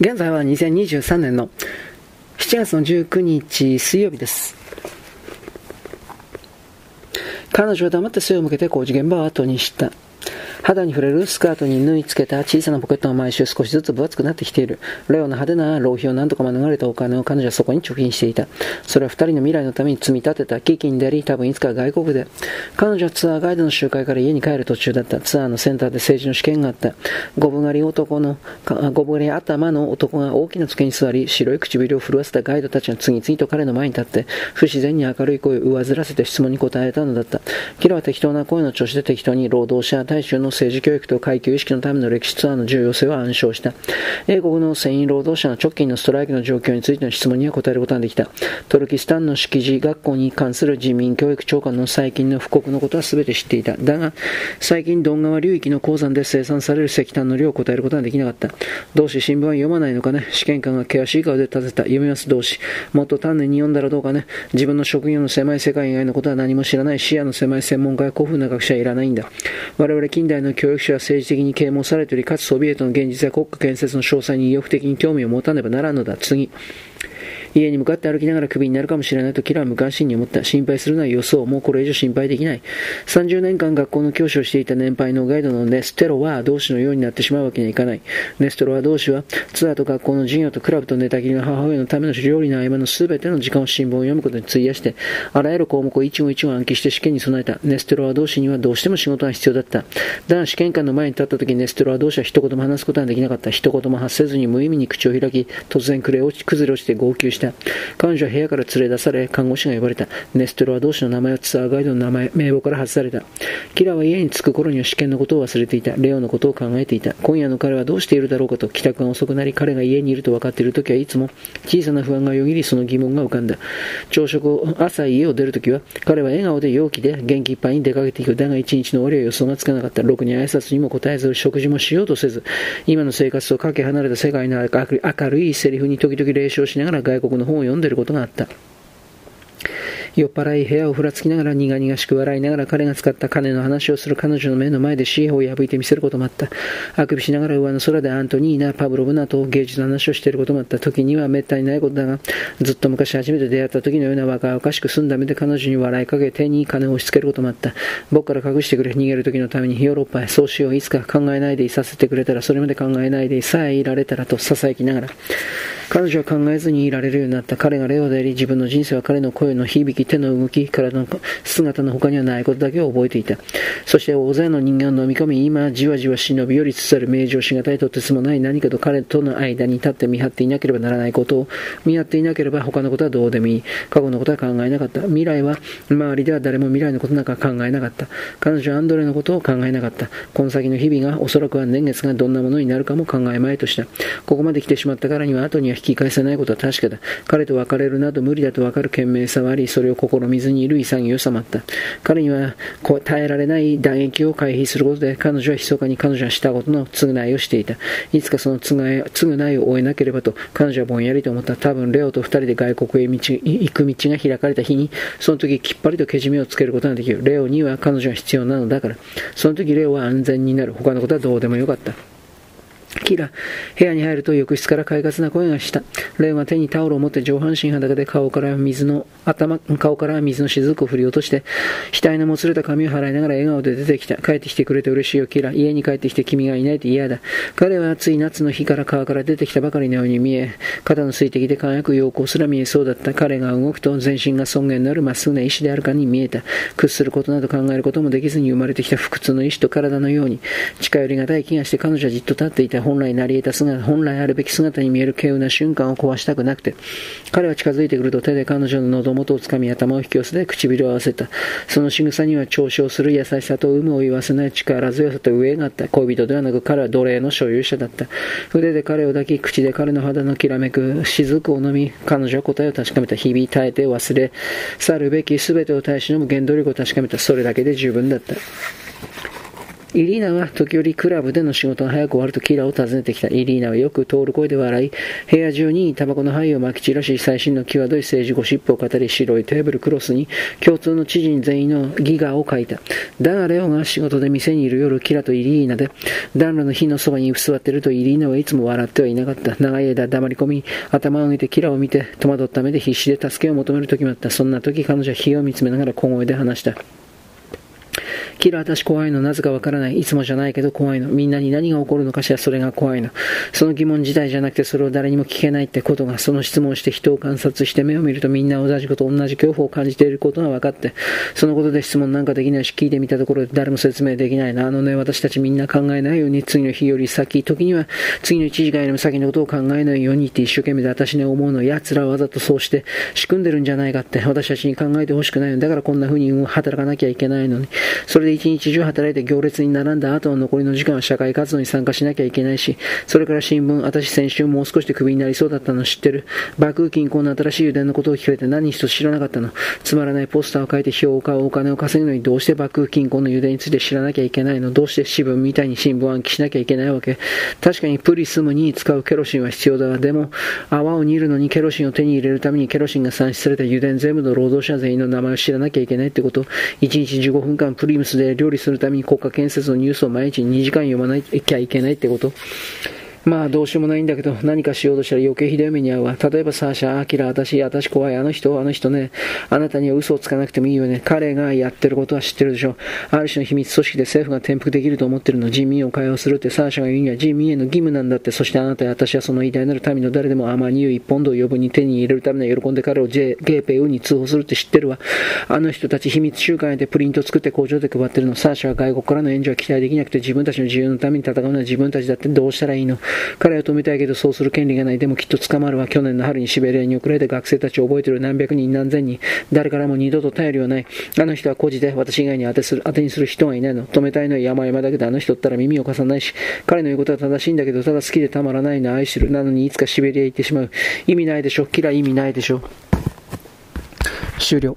現在は2023年の7月の19日水曜日です。彼女は黙って背を向けて工事現場を後にした。肌に触れるスカートに縫い付けた小さなポケットが毎週少しずつ分厚くなってきている。レオの派手な浪費を何とか免れたお金を彼女はそこに貯金していた。それは二人の未来のために積み立てた基金であり、多分いつか外国で。彼女はツアーガイドの集会から家に帰る途中だった。ツアーのセンターで政治の試験があった。ゴブ狩り男の、ゴブ狩り頭の男が大きな机に座り、白い唇を震わせたガイドたちが次々と彼の前に立って、不自然に明るい声を上ずらせて質問に答えたのだった。キラは適当な声の調子で適当に労働者大衆の政治教育と階級意識のための歴史ツアーの重要性を暗唱した。英国の繊維労働者の直近のストライキの状況についての質問には答えることができた。トルキスタンの識字学校に関する人民教育長官の最近の布告のことは全て知っていた。だが、最近ドン川流域の鉱山で生産される石炭の量を答えることができなかった。同志新聞は読まないのかね？試験官が険しい顔で立てた。読みます同志。もっと丹念に読んだらどうかね？自分の職業の狭い世界以外のことは何も知らない視野の狭い専門家や古風な学者はいらないんだ。我々近代の教育者は政治的に啓蒙されており、かつソビエトの現実や国家建設の詳細に意欲的に興味を持たねばならんのだ。次。家に向かって歩きながらクビになるかもしれないとキラは無関心に思った。心配するのは予想。もうこれ以上心配できない。30年間学校の教師をしていた年配のガイドのネステロは同志のようになってしまうわけにはいかない。ネステロは同志はツアーと学校の授業とクラブと寝たきりの母親のための料理の合間の全ての時間を新聞を読むことに費やして、あらゆる項目を一語一語暗記して試験に備えた。ネステロは同志にはどうしても仕事が必要だった。だが試験官の前に立った時ネステロは同志は一言も話すことができなかった。一言も発せずに無意味に口を開き、突然崩れ落ち崩れ落ちて号泣した。彼女は部屋から連れ出され、看護師が呼ばれた。ネストロは同士の名前はツアーガイドの名前、名簿から外された。キラは家に着く頃には試験のことを忘れていた。レオのことを考えていた。今夜の彼はどうしているだろうかと、帰宅が遅くなり、彼が家にいると分かっている時はいつも小さな不安がよぎり、その疑問が浮かんだ。朝食を、朝家を出るときは、彼は笑顔で陽気で元気いっぱいに出かけていく。だが一日の終わりは予想がつかなかった。ろくに挨拶にも答えず、食事もしようとせず、今の生活とかけ離れた世界の明るいセリフに時々霊唱しながら外国の本を読んでることがあった。酔っ払い部屋をふらつきながら苦々しく笑いながら彼が使った金の話をする彼女の目の前で紙幣を破いてみせることもあった。あくびしながら上の空でアントニーナ、パブロブナと芸術の話をしていることもあった。時には滅多にないことだが、ずっと昔初めて出会った時のような若々しく澄んだ目で彼女に笑いかけ手に金を押し付けることもあった。僕から隠してくれ、逃げる時のためにヨーロッパへ、そうしよう、いつか考えないでいさせてくれたら、それまで考えないでさえいられたらと囁きながら。彼女は考えずにいられるようになった。彼がレオであり、自分の人生は彼の声の響き、手の動き、体の姿の他にはないことだけを覚えていた。そして大勢の人間を飲み込み、今、じわじわ忍び寄りつつある名状しがたいとてつもない何かと彼との間に立って見張っていなければならないことを、見張っていなければ他のことはどうでもいい。過去のことは考えなかった。未来は、周りでは誰も未来のことなんか考えなかった。彼女はアンドレのことを考えなかった。この先の日々が、おそらくは年月がどんなものになるかも考えまいとした。ここまで来てしまったからには、後には引き返せないことは確かだ。彼と別れるなど無理だと分かる懸命さはあり、それを試みずにいる潔さもあった。彼には耐えられない打撃を回避することで、彼女は密かに彼女はしたことの償いをしていた。いつかその償いを終えなければと、彼女はぼんやりと思った。多分、レオと二人で外国へ道行く道が開かれた日に、その時きっぱりとけじめをつけることができる。レオには彼女は必要なのだから。その時レオは安全になる。他のことはどうでもよかった。キラ、部屋に入ると浴室から快活な声がした。レオが手にタオルを持って上半身裸で顔から水の、頭、顔から水の雫を振り落として、額のもつれた髪を払いながら笑顔で出てきた。帰ってきてくれて嬉しいよ、キラ。家に帰ってきて君がいないと嫌だ。彼は暑い夏の日から川から出てきたばかりのように見え、肩の水滴で輝く陽光すら見えそうだった。彼が動くと全身が尊厳のあるまっすぐな意志であるかに見えた。屈することなど考えることもできずに生まれてきた不屈の意志と体のように、近寄りがたい気がして彼女はじっと立っていた。本来なり得た姿、本来あるべき姿に見える稀有な瞬間を壊したくなくて、彼は近づいてくると手で彼女の喉元をつかみ頭を引き寄せて唇を合わせた。その仕草には嘲笑する優しさと有無を言わせない力強さと上があった。恋人ではなく彼は奴隷の所有者だった。腕で彼を抱き、口で彼の肌のきらめく雫を飲み、彼女は答えを確かめた。日々耐えて忘れ、去るべき全てを耐え忍む原動力を確かめた。それだけで十分だった。イリーナは時折クラブでの仕事が早く終わるとキラを訪ねてきた。イリーナはよく通る声で笑い、部屋中にタバコの灰をまき散らし、最新の際どい政治ゴシップを語り、白いテーブルクロスに共通の知人全員のギガを書いた。だがレオが仕事で店にいる夜、キラとイリーナで、暖炉の火のそばに座っているとイリーナはいつも笑ってはいなかった。長い間黙り込み、頭を上げてキラを見て、戸惑った目で必死で助けを求める時もあった。そんな時彼女は火を見つめながら小声で話した。キラー私怖いの、なぜかわからない。いつもじゃないけど怖いの。みんなに何が起こるのかしら、それが怖いの。その疑問自体じゃなくて、それを誰にも聞けないってことが、その質問をして人を観察して目を見るとみんな同じこと、同じ恐怖を感じていることが分かって、そのことで質問なんかできないし、聞いてみたところで誰も説明できないな。あのね、私たちみんな考えないように、次の日より先、時には次の1時間よりも先のことを考えないようにって一生懸命で私ね、思うの、奴らはわざとそうして仕組んでるんじゃないかって、私たちに考えてほしくないの。だからこんな風に働かなきゃいけないのに。それで一日中働いて行列に並んだ後の残りの時間は社会活動に参加しなきゃいけないし、それから新聞、私先週もう少しでクビになりそうだったの知ってる。バクー近郊の新しい油田のことを聞かれて何一つ知らなかったの。つまらないポスターを書いて票を買うお金を稼ぐのにどうしてバクー近郊の油田について知らなきゃいけないの？どうして新聞みたいに新聞暗記しなきゃいけないわけ？確かにプリスムに使うケロシンは必要だが、でも泡を煮るのにケロシンを手に入れるためにケロシンが産出された油田全部の労働者全員の名前を知らなきゃいけないってこと。1日15分間プリムスで料理するために国家建設のニュースを毎日2時間読まなきゃいけないってこと。まあどうしようもないんだけど、何かしようとしたら余計ひどい目に遭うわ。例えばサーシャ、アキラ、私、私怖い、あの人、あの人ね、あなたには嘘をつかなくてもいいよね。彼がやってることは知ってるでしょ。ある種の秘密組織で政府が転覆できると思ってるの。人民を解放するってサーシャが言うには人民への義務なんだって。そしてあなたや私はその偉大なる民の誰でもアマニュー一本道を呼ぶに手に入れるために喜んで彼をゲーペウに通報するって知ってるわ。あの人たち秘密集会でプリント作って工場で配ってるの。サーシャは外国からの援助は期待できなくて自分たちの自由のために戦うのは自分たちだってどうしたらいいの。彼を止めたいけどそうする権利がない。でもきっと捕まるわ。去年の春にシベリアに送られた学生たちを覚えてる何百人何千人。誰からも二度と頼りはない。あの人は孤児で私以外に当てする当てにする人がいないの。止めたいのは山々だけどあの人ったら耳を貸さないし、彼の言うことは正しいんだけど、ただ好きでたまらないの愛してる。なのにいつかシベリアへ行ってしまう。意味ないでしょ？嫌い意味ないでしょ？終了。